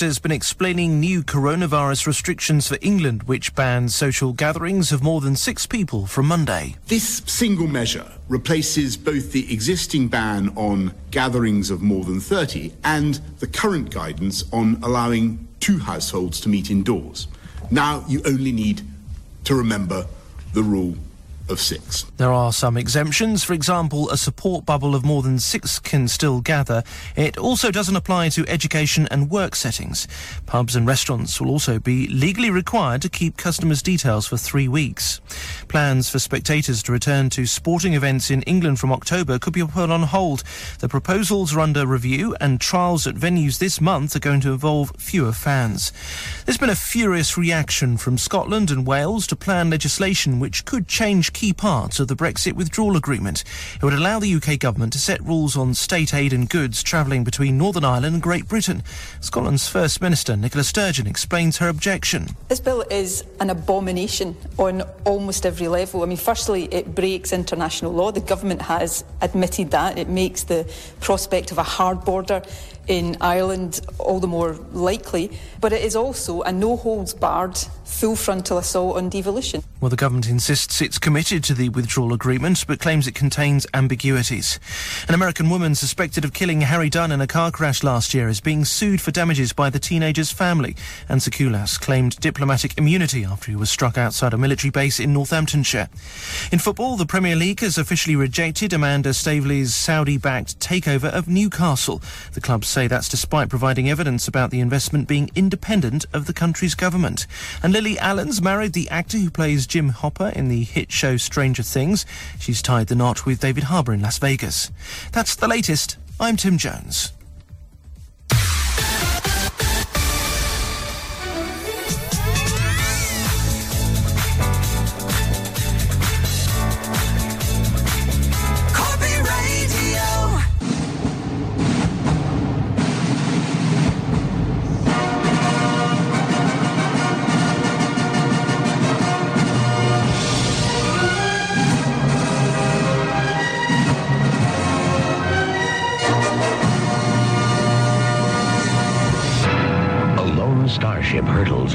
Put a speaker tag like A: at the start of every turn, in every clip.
A: Minister's been explaining new coronavirus restrictions for England, which bans social gatherings of more than six people from Monday.
B: This single measure replaces both the existing ban on gatherings of more than 30 and the current guidance on allowing two households to meet indoors. Now you only need to remember the rule of six.
A: There are some exemptions. For example, a support bubble of more than six can still gather. It also doesn't apply to education and work settings. Pubs and restaurants will also be legally required to keep customers' details for three weeks. Plans for spectators to return to sporting events in England from October could be put on hold. The proposals are under review and trials at venues this month are going to involve fewer fans. There's been a furious reaction from Scotland and Wales to planned legislation which could change key parts of the Brexit withdrawal agreement. It would allow the UK government to set rules on state aid and goods travelling between Northern Ireland and Great Britain. Scotland's First Minister, Nicola Sturgeon, explains her objection.
C: This bill is an abomination on almost every level. I mean, firstly, it breaks international law. The government has admitted that. It makes the prospect of a hard border in Ireland all the more likely, but it is also a no holds barred full frontal assault on devolution.
A: Well, the government insists it's committed to the withdrawal agreement, but claims it contains ambiguities. An American woman suspected of killing Harry Dunn in a car crash last year is being sued for damages by the teenager's family. Anne Sacoolas claimed diplomatic immunity after he was struck outside a military base in Northamptonshire. In football, the Premier League has officially rejected Amanda Staveley's Saudi-backed takeover of Newcastle. The club say that's despite providing evidence about the investment being independent of the country's government. And Lily Allen's married the actor who plays Jim Hopper in the hit show Stranger Things. She's tied the knot with David Harbour in Las Vegas. That's the latest. I'm Tim Jones.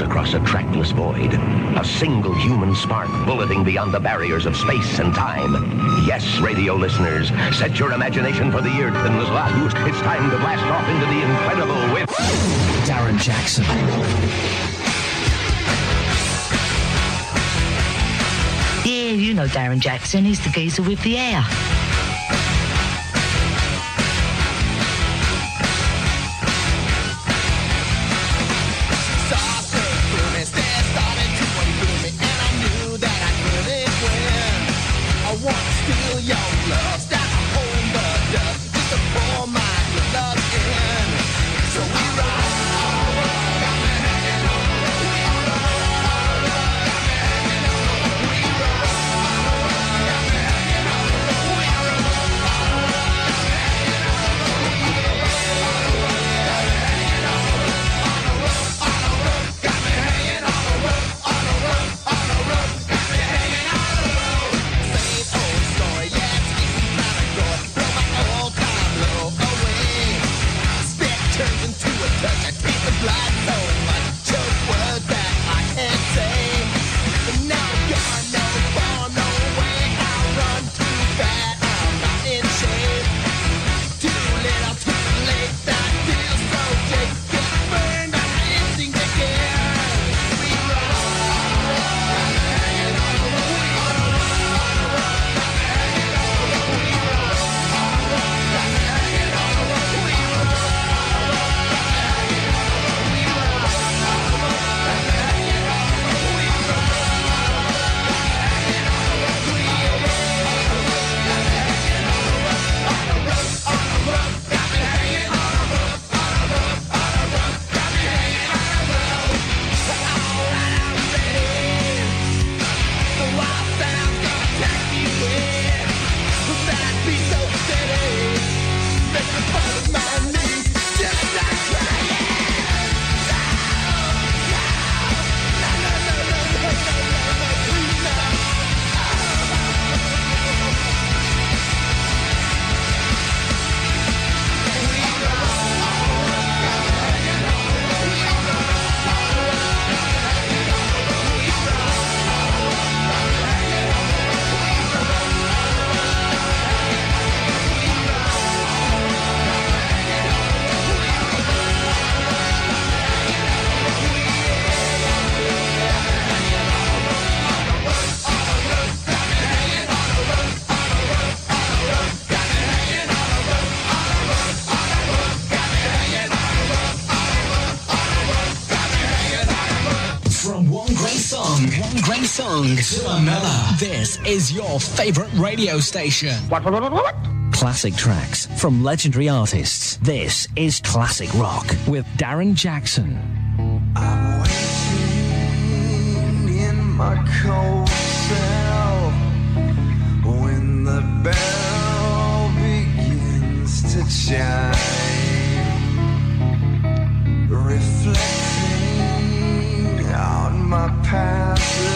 D: Across a trackless void. A single human spark bulleting beyond the barriers of space and time. Yes, radio listeners, set your imagination for the year Tinlaslaus. It's time to blast off into the incredible with
E: Darren Jackson.
F: Yeah, you know Darren Jackson. He's the geezer with the air.
E: is your favorite radio station.
D: What, what, what, what?
E: Classic tracks from legendary artists. This is Classic Rock with Darren Jackson.
G: I'm waiting in my cold cell when the bell begins to chime, reflecting on my past.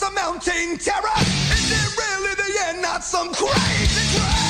G: the mounting terror? Is it really the end? Not some crazy, crazy.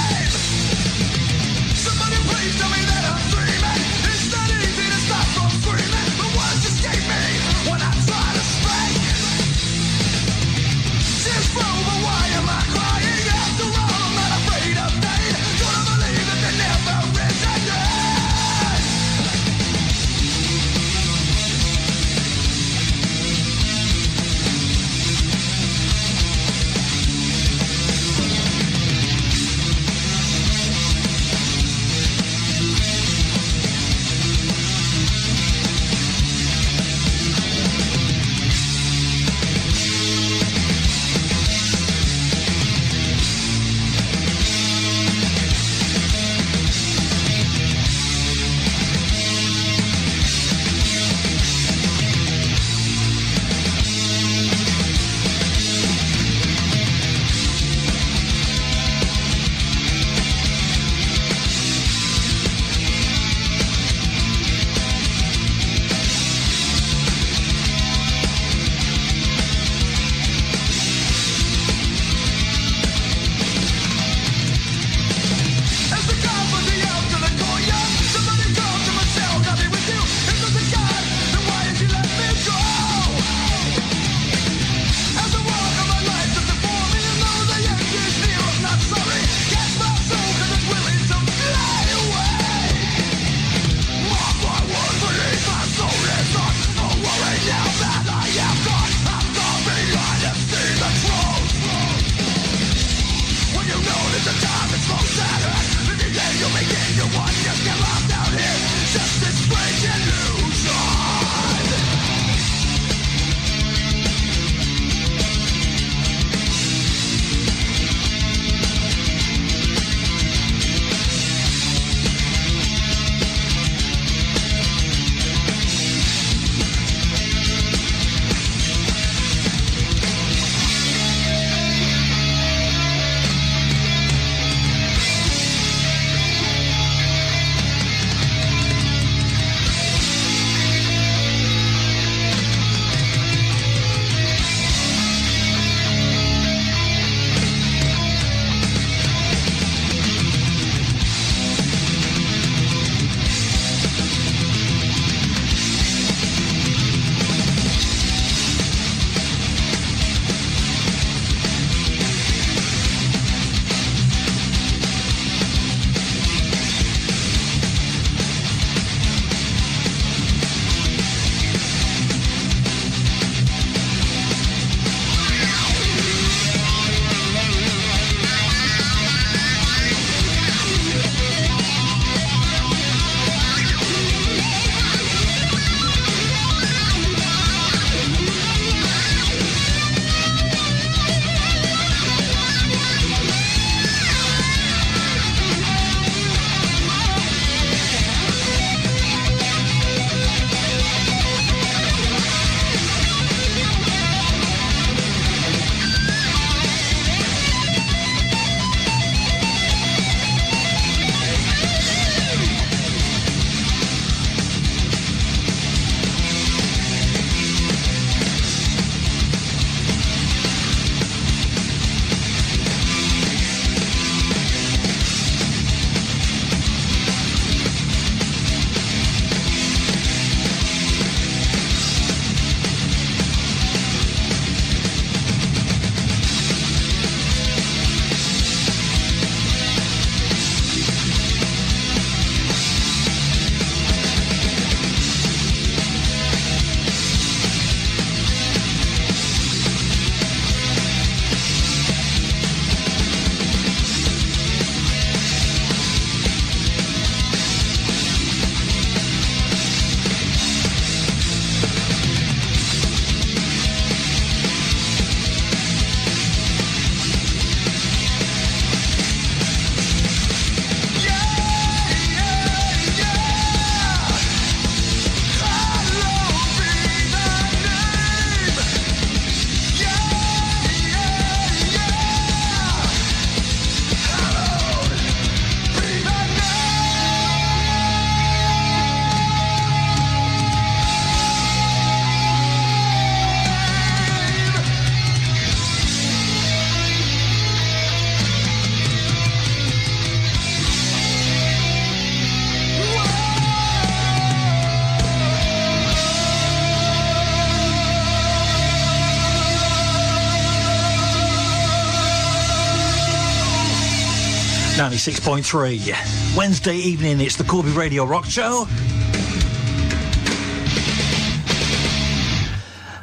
H: 96.3. Wednesday evening, it's the Corby Radio Rock Show.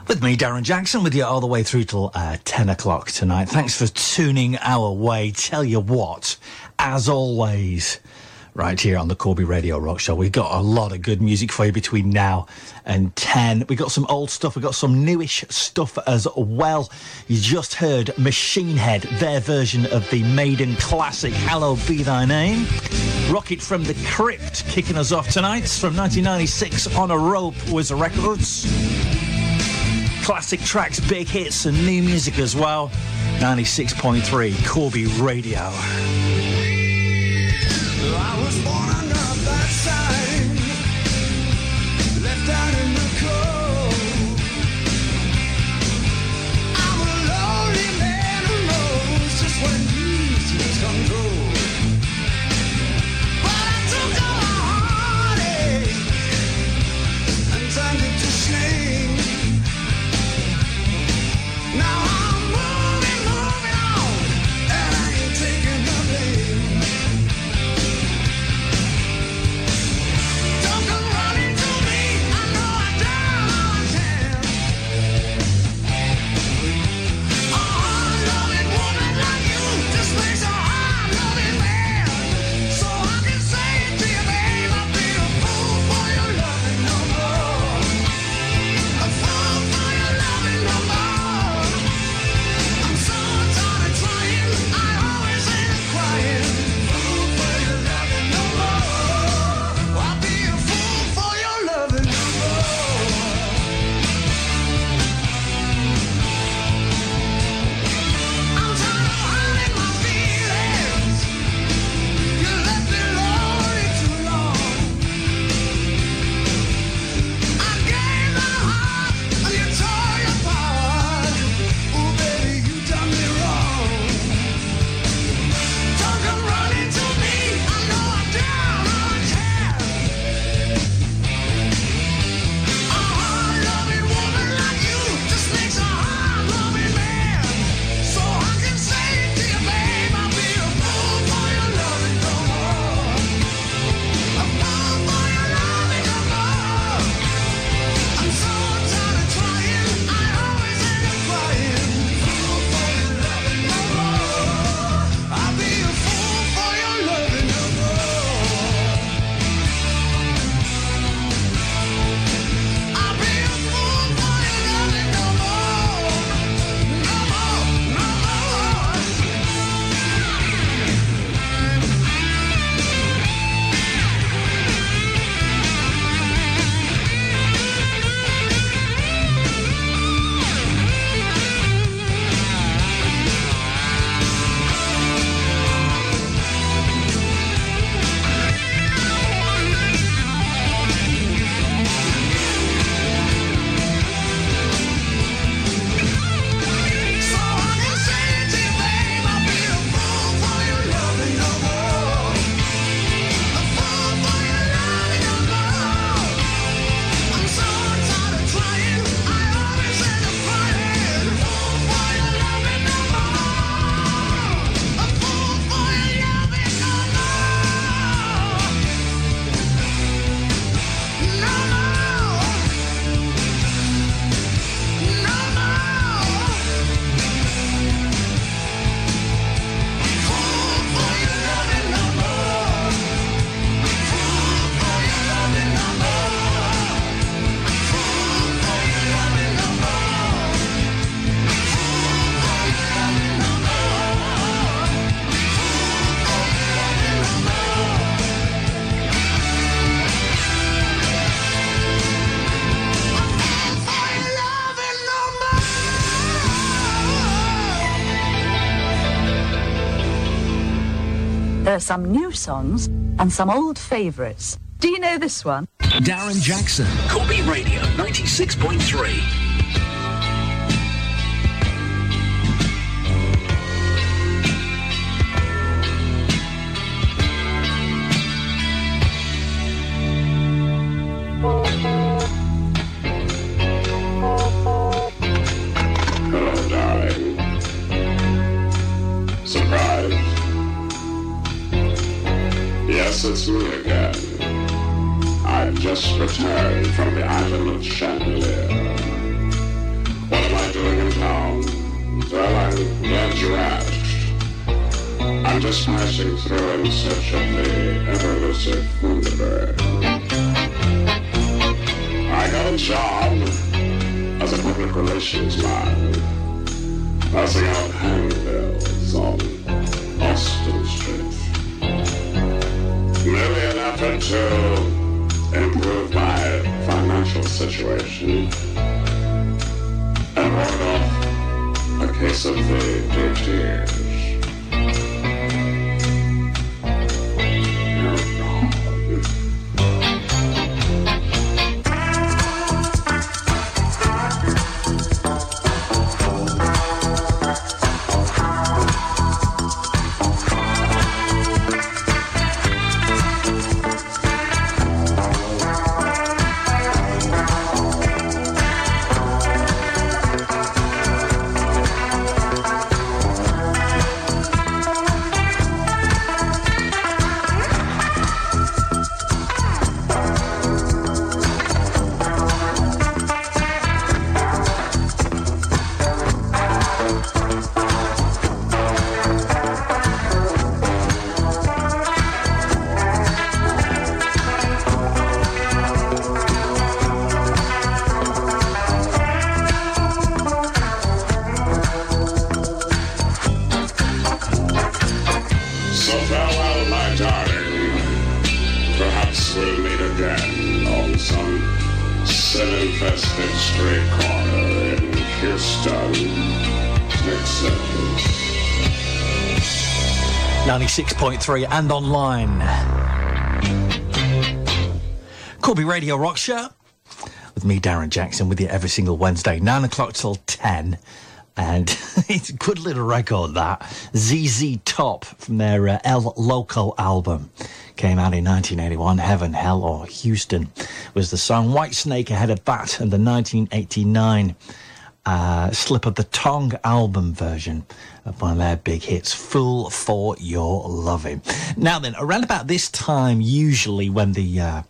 H: With me, Darren Jackson, with you all the way through till uh, 10 o'clock tonight. Thanks for tuning our way. Tell you what, as always, right here on the Corby Radio Rock Show. We've got a lot of good music for you between now and 10. We've got some old stuff, we've got some newish stuff as well. You just heard Machine Head, their version of the Maiden classic, Hallowed Be Thy Name. Rocket from the Crypt kicking us off tonight from 1996 on a rope was records. Classic tracks, big hits, and new music as well. 96.3 Corby Radio
G: was born.
I: some new songs and some old favourites. Do you know this one?
E: Darren Jackson. Corby Radio 96.3.
H: 96.3 and online. Corby Radio Rock Show with me, Darren Jackson, with you every single Wednesday, 9 o'clock till 10. And it's a good little record that. ZZ Top from their uh, El Loco album. Came out in 1981. Heaven, Hell or Houston was the song. Whitesnake ahead of that and the 1989 uh, Slip of the Tongue album version of one of their big hits, Fool for Your Loving. Now then, around about this time, usually when the uh,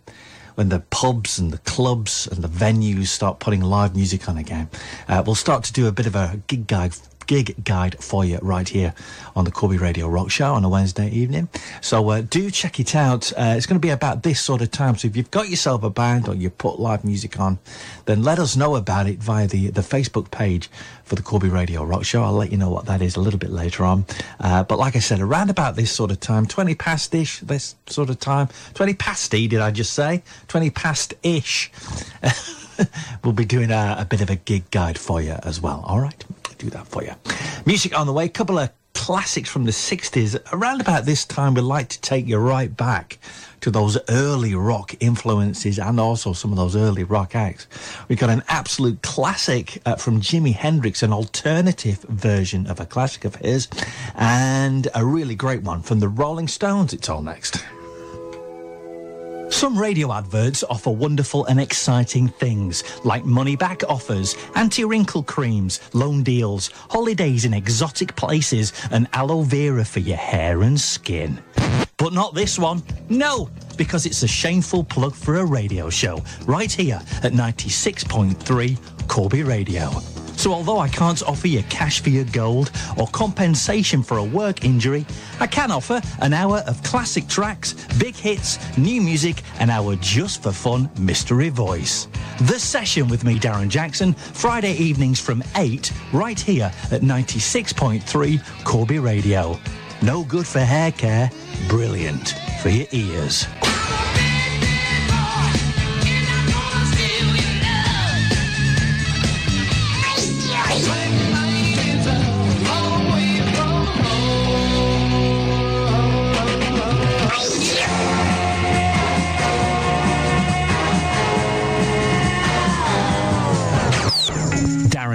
H: when the pubs and the clubs and the venues start putting live music on again, uh, we'll start to do a bit of a gig guide gig guide for you right here on the Corby Radio Rock Show on a Wednesday evening. So uh, do check it out. Uh, it's going to be about this sort of time. So if you've got yourself a band or you put live music on, then let us know about it via the, the Facebook page for the Corby Radio Rock Show. I'll let you know what that is a little bit later on. Uh, but like I said, around about this sort of time, 20 past ish, this sort of time, 20 past E, did I just say? 20 past ish. we'll be doing a, a bit of a gig guide for you as well. All right, do that for you. Music on the way, A couple of classics from the 60s. Around about this time, we'd like to take you right back to those early rock influences and also some of those early rock acts. We've got an absolute classic uh, from Jimi Hendrix, an alternative version of a classic of his, and a really great one from the Rolling Stones. It's all next. Some radio adverts offer wonderful and exciting things like money back offers, anti wrinkle creams, loan deals, holidays in exotic places, and aloe vera for your hair and skin. But not this one. No, because it's a shameful plug for a radio show right here at 96.3 Corby Radio. So, although I can't offer you cash for your gold or compensation for a work injury, I can offer an hour of classic tracks, big hits, new music, and our just for fun mystery voice. The session with me, Darren Jackson, Friday evenings from 8, right here at 96.3 Corby Radio. No good for hair care, brilliant for your ears.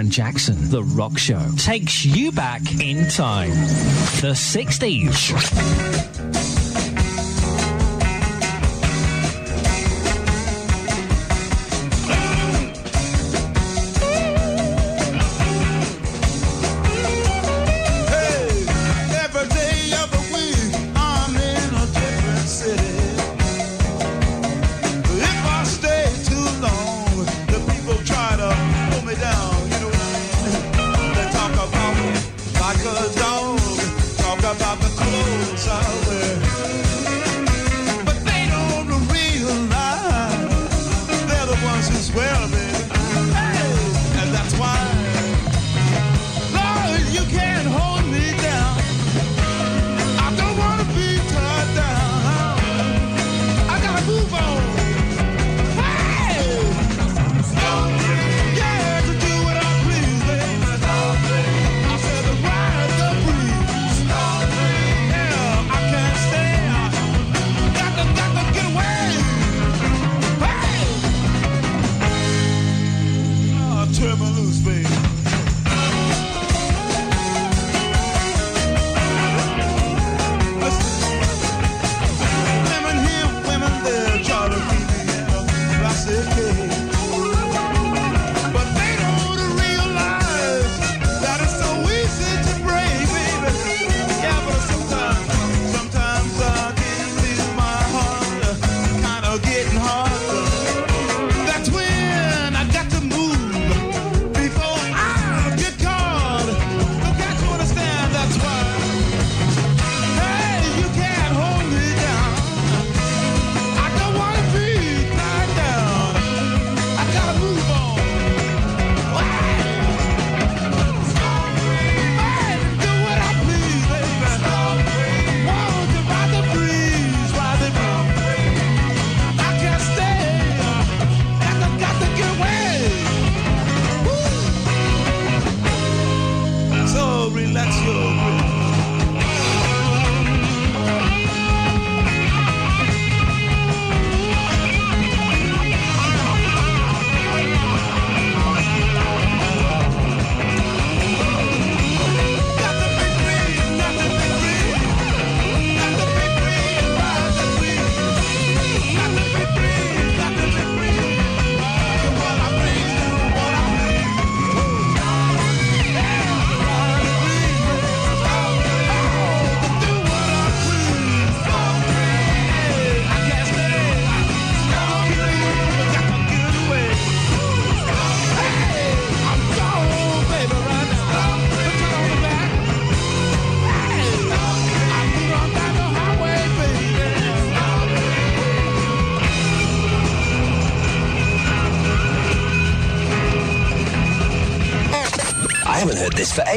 H: Jackson, The Rock Show, takes you back in time. The 60s.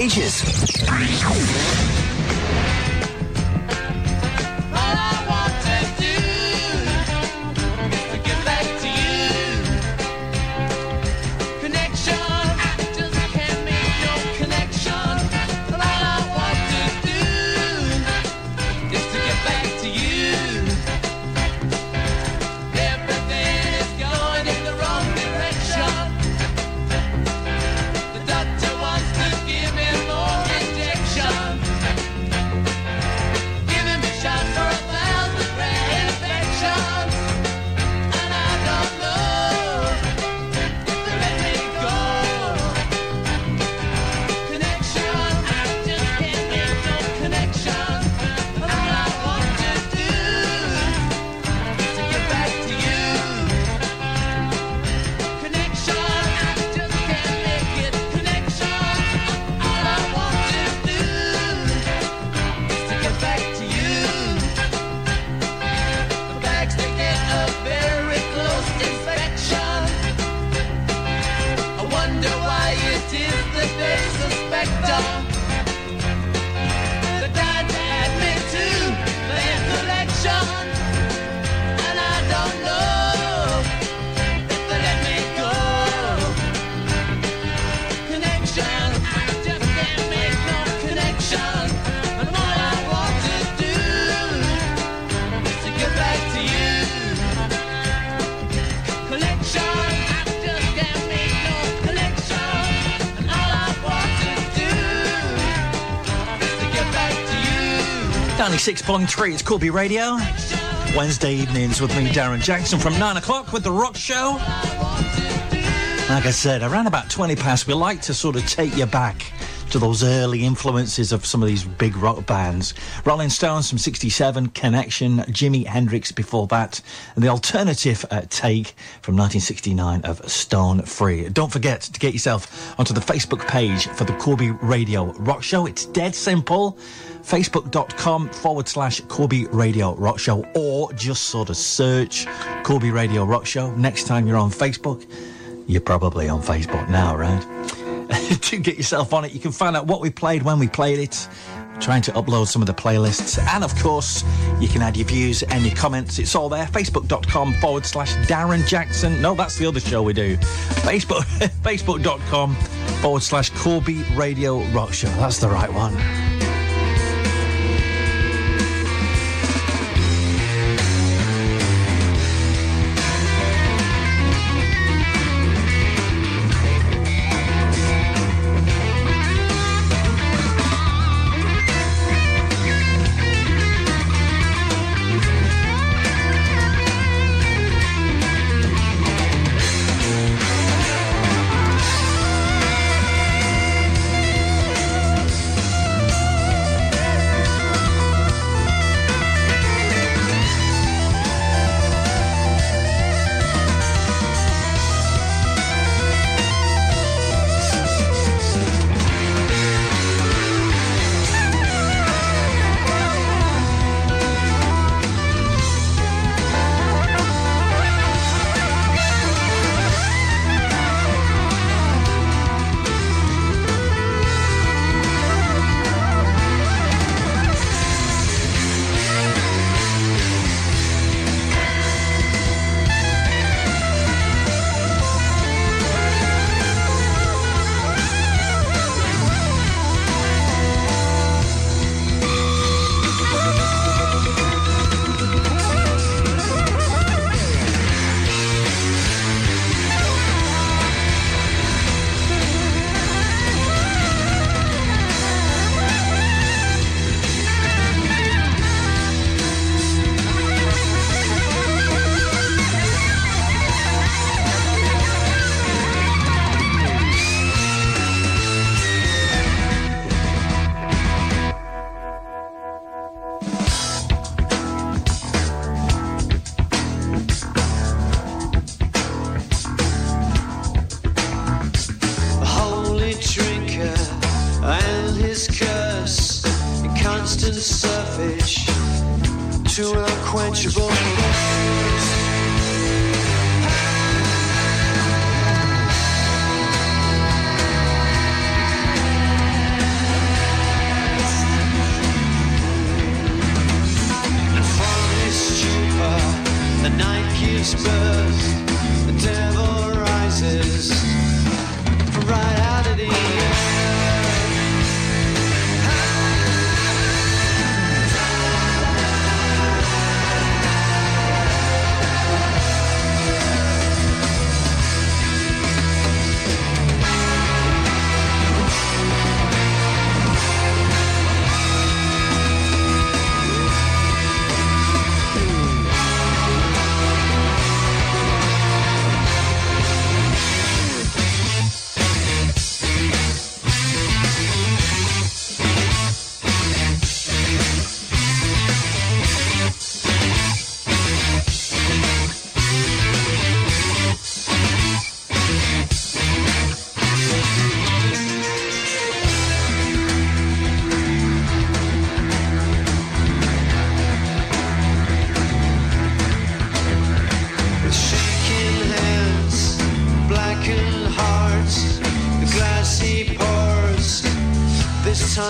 J: Ages.
H: 96.3. It's Corby Radio. Wednesday evenings with me, Darren Jackson, from 9 o'clock with The Rock Show. Like I said, around about 20 past, we like to sort of take you back to those early influences of some of these big rock bands. Rolling Stones from 67, Connection, Jimi Hendrix before that, and the alternative uh, take from 1969 of Stone Free. Don't forget to get yourself onto the Facebook page for the Corby Radio Rock Show. It's dead simple facebook.com forward slash Corby Radio Rock Show, or just sort of search Corby Radio Rock Show. Next time you're on Facebook, you're probably on Facebook now, right? to get yourself on it, you can find out what we played, when we played it, trying to upload some of the playlists, and of course, you can add your views and your comments. It's all there. Facebook.com forward slash Darren Jackson. No, that's the other show we do. Facebook, Facebook.com forward slash Corby Radio Rock Show. That's the right one.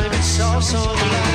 G: Time it's also the last.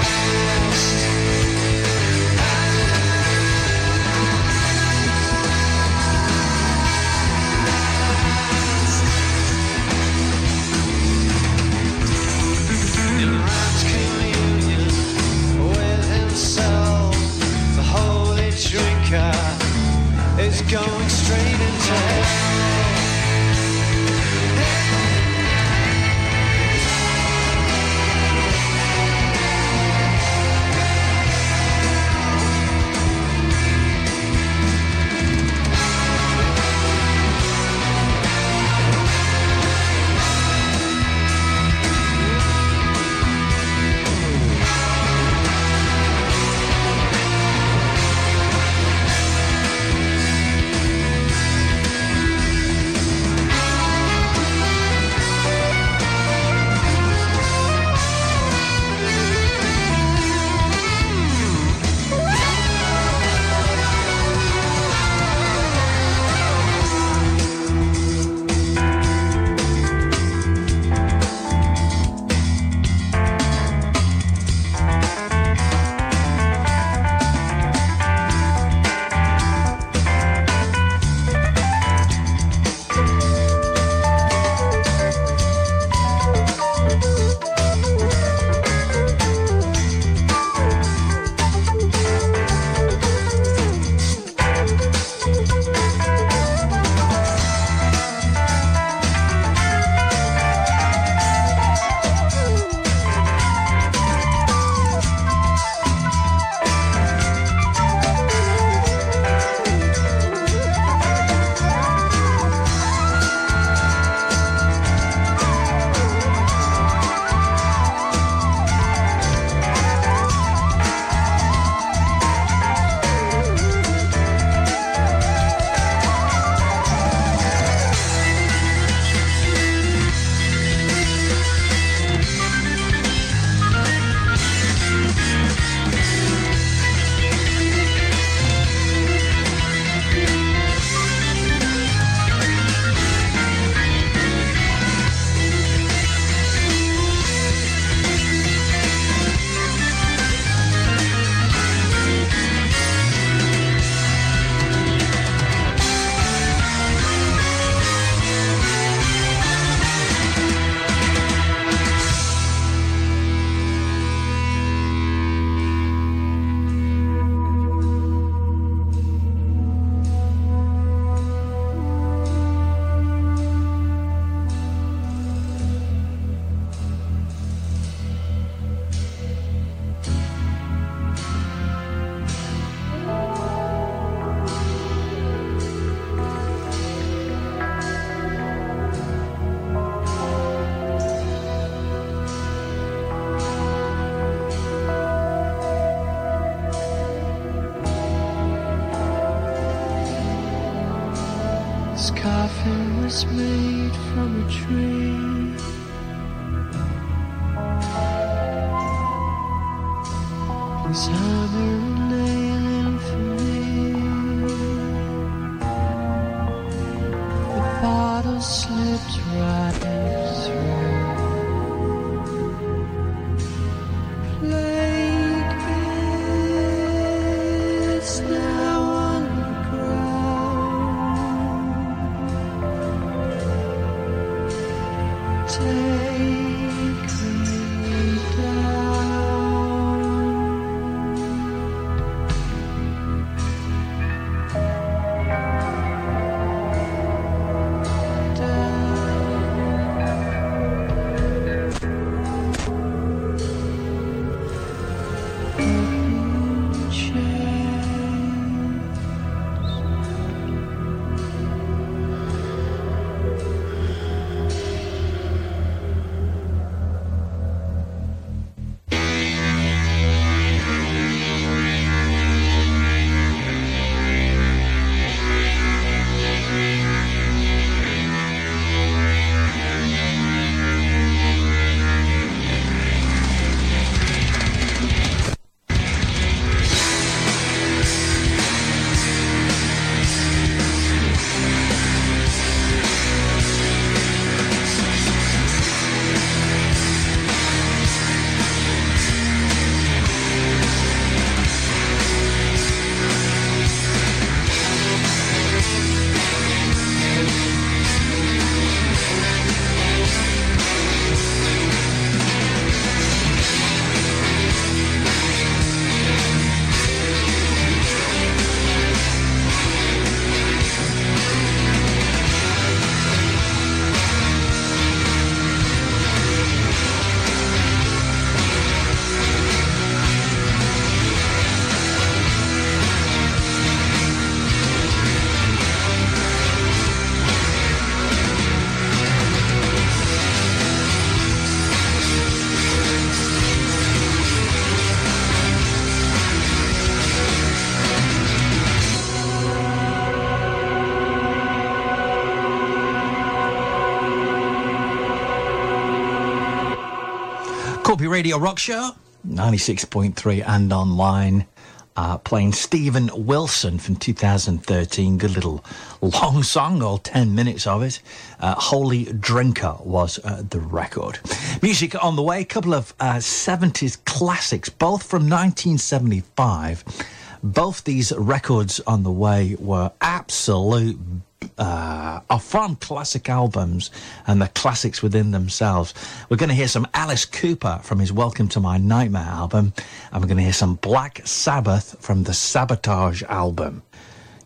J: Slipped right
H: Radio Rock Show, 96.3 and online. Uh, playing Steven Wilson from 2013. Good little long song, all 10 minutes of it. Uh, Holy Drinker was uh, the record. Music on the way, a couple of uh, 70s classics, both from 1975. Both these records on the way were absolute uh, are from classic albums and the classics within themselves. We're going to hear some Alice Cooper from his Welcome to My Nightmare album, and we're going to hear some Black Sabbath from the Sabotage album.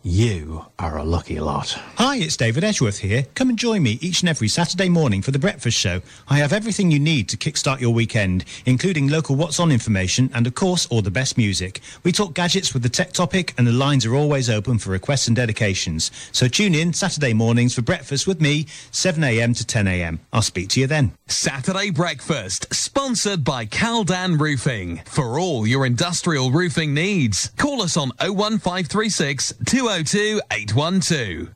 H: You are a lucky lot.
K: Hi, it's David Edgeworth here. Come and join me each and every Saturday morning for the breakfast show. I have everything you need to kickstart your weekend, including local What's On information and, of course, all the best music. We talk gadgets with the tech topic, and the lines are always open for requests and dedications. So tune in Saturday mornings for breakfast with me, 7am to 10am. I'll speak to you then.
L: Saturday breakfast, sponsored by Caldan Roofing. For all your industrial roofing needs, call us on 01536 202 812.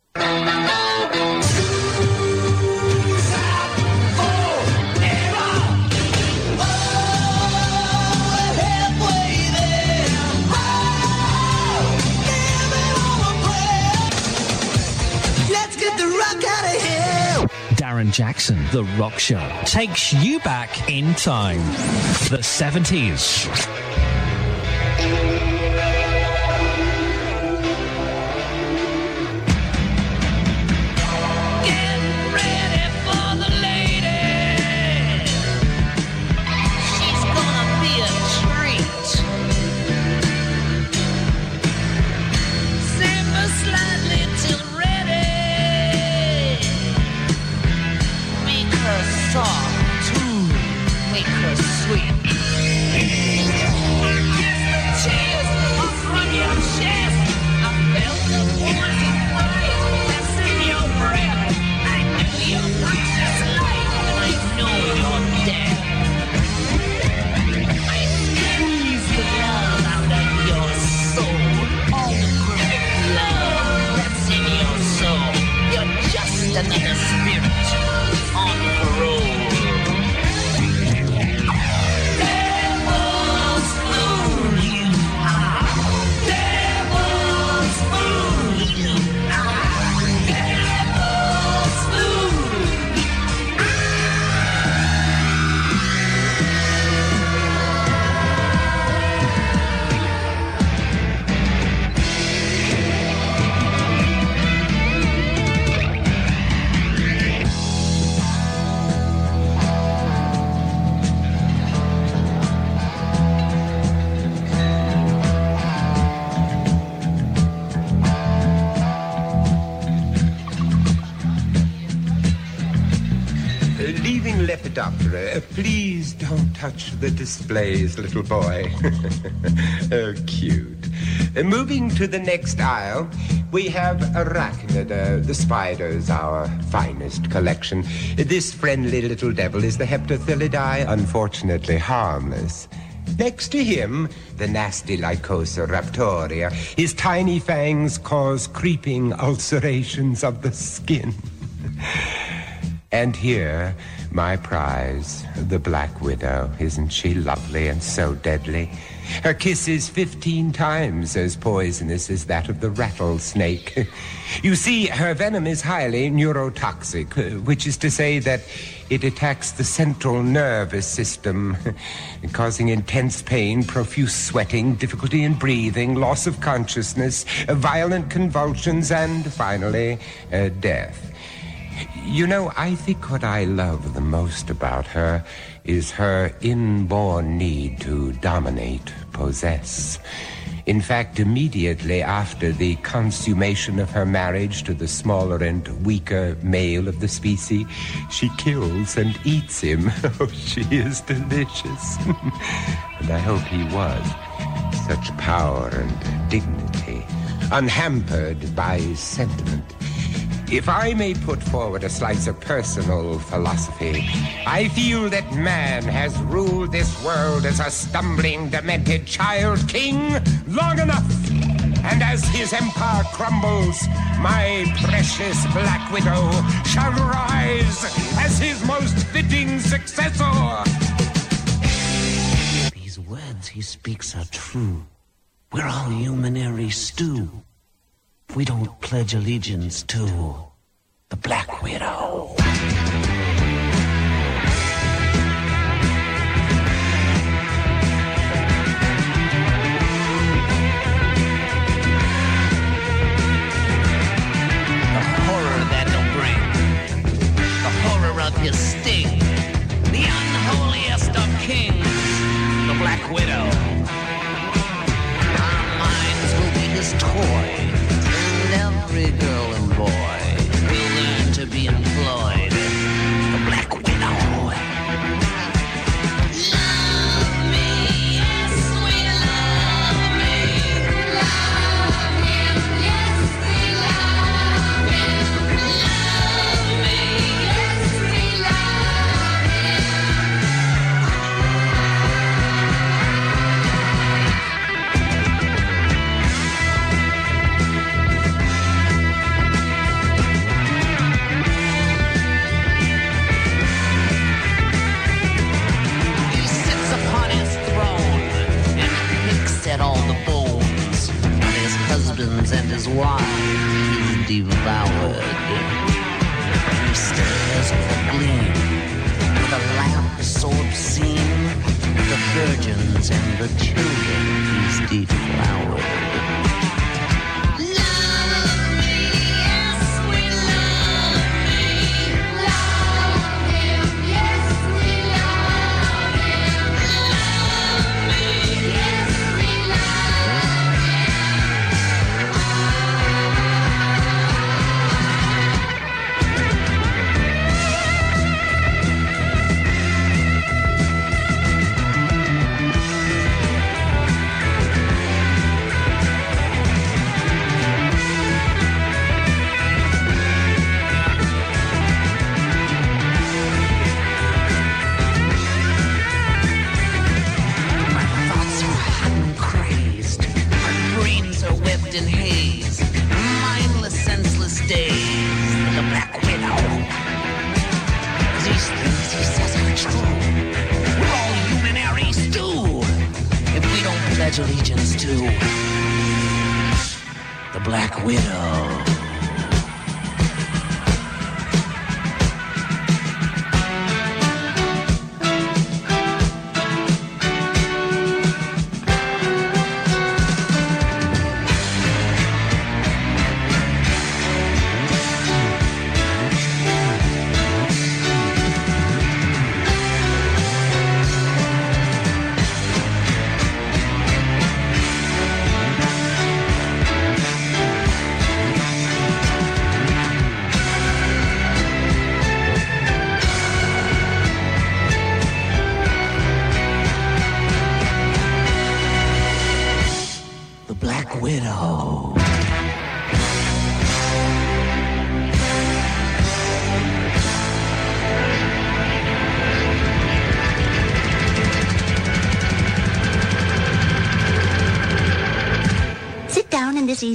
J: Let's get the rock out of here.
M: Darren Jackson, The Rock Show, takes you back in time. The 70s.
N: Don't touch the displays, little boy. oh, cute. Uh, moving to the next aisle, we have Arachnida, the spiders, our finest collection. This friendly little devil is the Heptathelidae, unfortunately harmless. Next to him, the nasty Lycosa raptoria. His tiny fangs cause creeping ulcerations of the skin. And here, my prize, the Black Widow. Isn't she lovely and so deadly? Her kiss is 15 times as poisonous as that of the rattlesnake. you see, her venom is highly neurotoxic, which is to say that it attacks the central nervous system, causing intense pain, profuse sweating, difficulty in breathing, loss of consciousness, violent convulsions, and finally, uh, death. You know, I think what I love the most about her is her inborn need to dominate, possess. In fact, immediately after the consummation of her marriage to the smaller and weaker male of the species, she kills and eats him. Oh, she is delicious. and I hope he was. Such power and dignity, unhampered by sentiment. If I may put forward a slice of personal philosophy, I feel that man has ruled this world as a stumbling, demented child king long enough. And as his empire crumbles, my precious Black Widow shall rise as his most fitting successor.
O: These words he speaks are true. We're all humanary stew. We don't pledge allegiance to the Black Widow.
M: The horror that he'll bring. The horror of his sting. The unholiest of kings. The Black Widow. Our minds will be his toy. Husbands and. He's devoured. He stares with a gleam, with a lamp so obscene. The virgins and the children he's deflowered.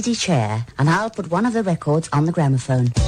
P: Easy chair and I'll put one of the records on the gramophone.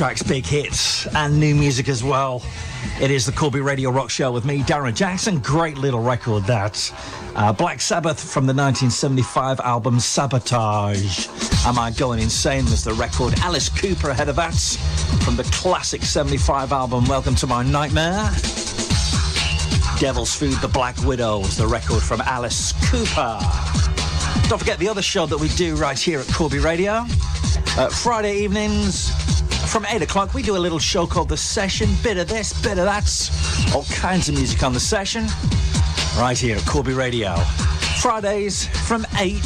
H: Tracks, big hits, and new music as well. It is the Corby Radio Rock Show with me, Darren Jackson. Great little record that. Uh, Black Sabbath from the 1975 album Sabotage. Am I Going Insane was the record. Alice Cooper ahead of that from the classic 75 album Welcome to My Nightmare. Devil's Food, The Black Widow was the record from Alice Cooper. Don't forget the other show that we do right here at Corby Radio. Uh, Friday evenings from 8 o'clock, we do a little show called The Session. Bit of this, bit of that. All kinds of music on The Session. Right here at Corby Radio. Fridays from 8.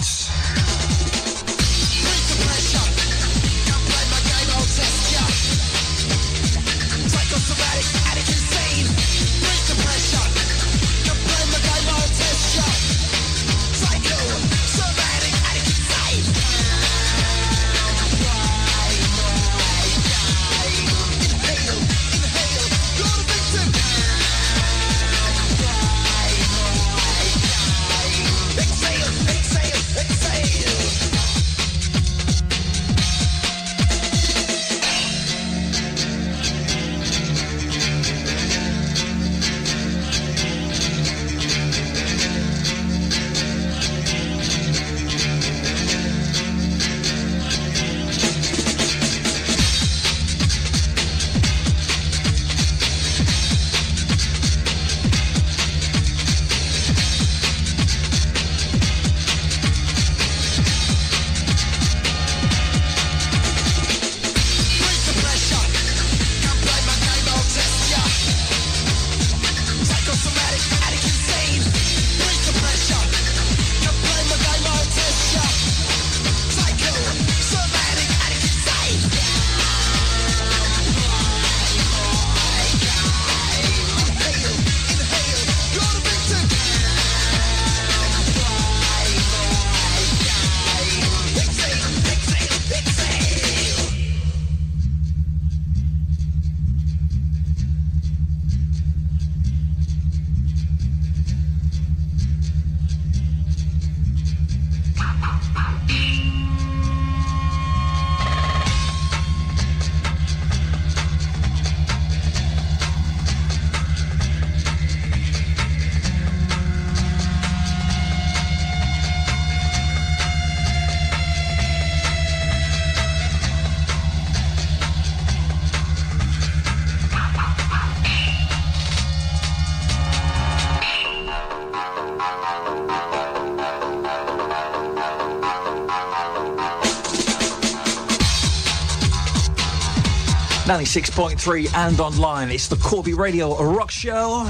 H: 96.3 and online. It's the Corby Radio Rock Show.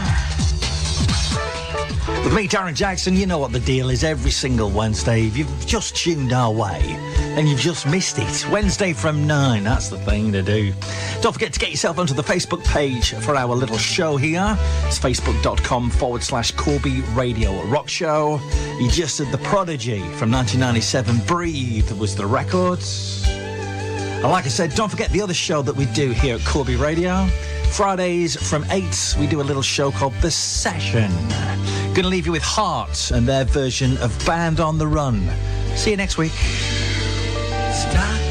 H: With me, Darren Jackson, you know what the deal is every single Wednesday. If you've just tuned our way, then you've just missed it. Wednesday from 9, that's the thing to do. Don't forget to get yourself onto the Facebook page for our little show here. It's facebook.com forward slash Corby Radio Rock Show. You just said The Prodigy from 1997, Breathe was the record. And like I said, don't forget the other show that we do here at Corby Radio. Fridays from 8, we do a little show called The Session. Gonna leave you with Heart and their version of Band on the Run. See you next week.
J: Inside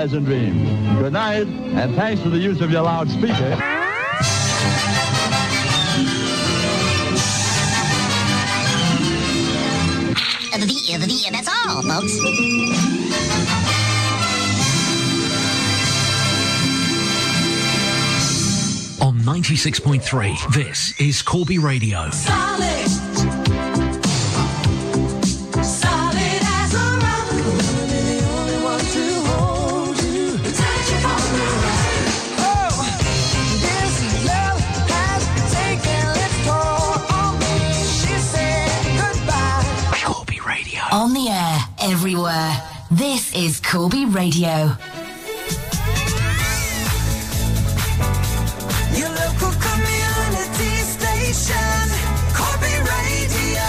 Q: pleasant dreams. Good night, and thanks for the use of your loudspeaker.
R: That's all, folks.
S: On 96.3, this is Corby Radio.
J: Solid. Solid
R: This is Corby Radio.
J: Your local community station. Corby Radio.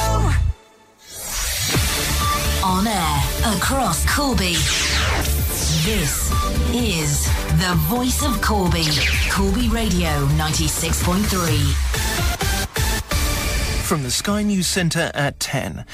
R: On air, across Corby. This is the voice of Corby. Corby Radio 96.3.
A: From the Sky News Centre at 10.